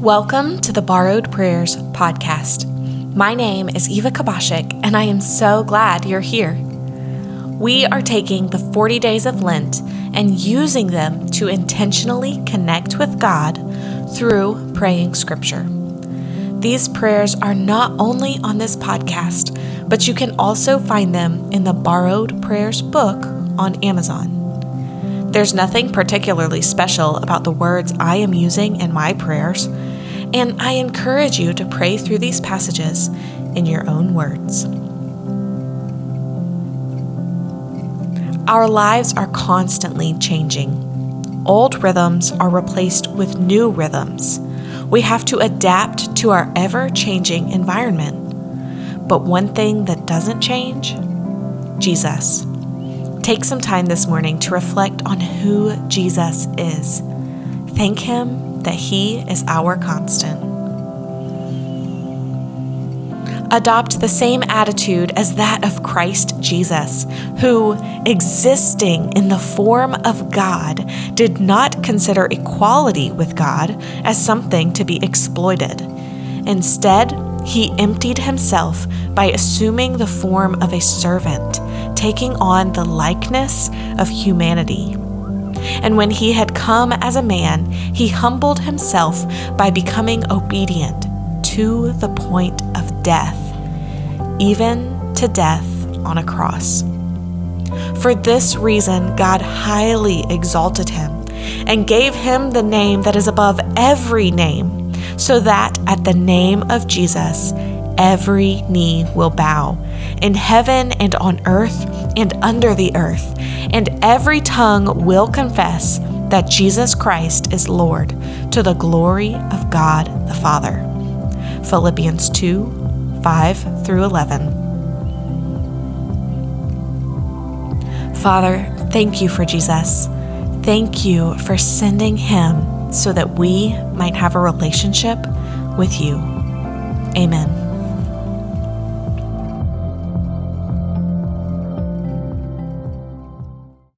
Welcome to the Borrowed Prayers podcast. My name is Eva Kubasiak, and I am so glad you're here. We are taking the 40 days of Lent and using them to intentionally connect with God through praying Scripture. These prayers are not only on this podcast, but you can also find them in the Borrowed Prayers book on Amazon. There's nothing particularly special about the words I am using in my prayers, and I encourage you to pray through these passages in your own words. Our lives are constantly changing. Old rhythms are replaced with new rhythms. We have to adapt to our ever changing environment. But one thing that doesn't change Jesus. Take some time this morning to reflect on who Jesus is. Thank Him that He is our constant. Adopt the same attitude as that of Christ Jesus, who, existing in the form of God, did not consider equality with God as something to be exploited. Instead, he emptied himself by assuming the form of a servant, taking on the likeness of humanity. And when he had come as a man, he humbled himself by becoming obedient to the point of death, even to death on a cross. For this reason, God highly exalted him and gave him the name that is above every name so that at the name of Jesus, every knee will bow in heaven and on earth and under the earth, and every tongue will confess that Jesus Christ is Lord to the glory of God the Father. Philippians 2 5 through 11. Father, thank you for Jesus. Thank you for sending him so that we might have a relationship with you. Amen.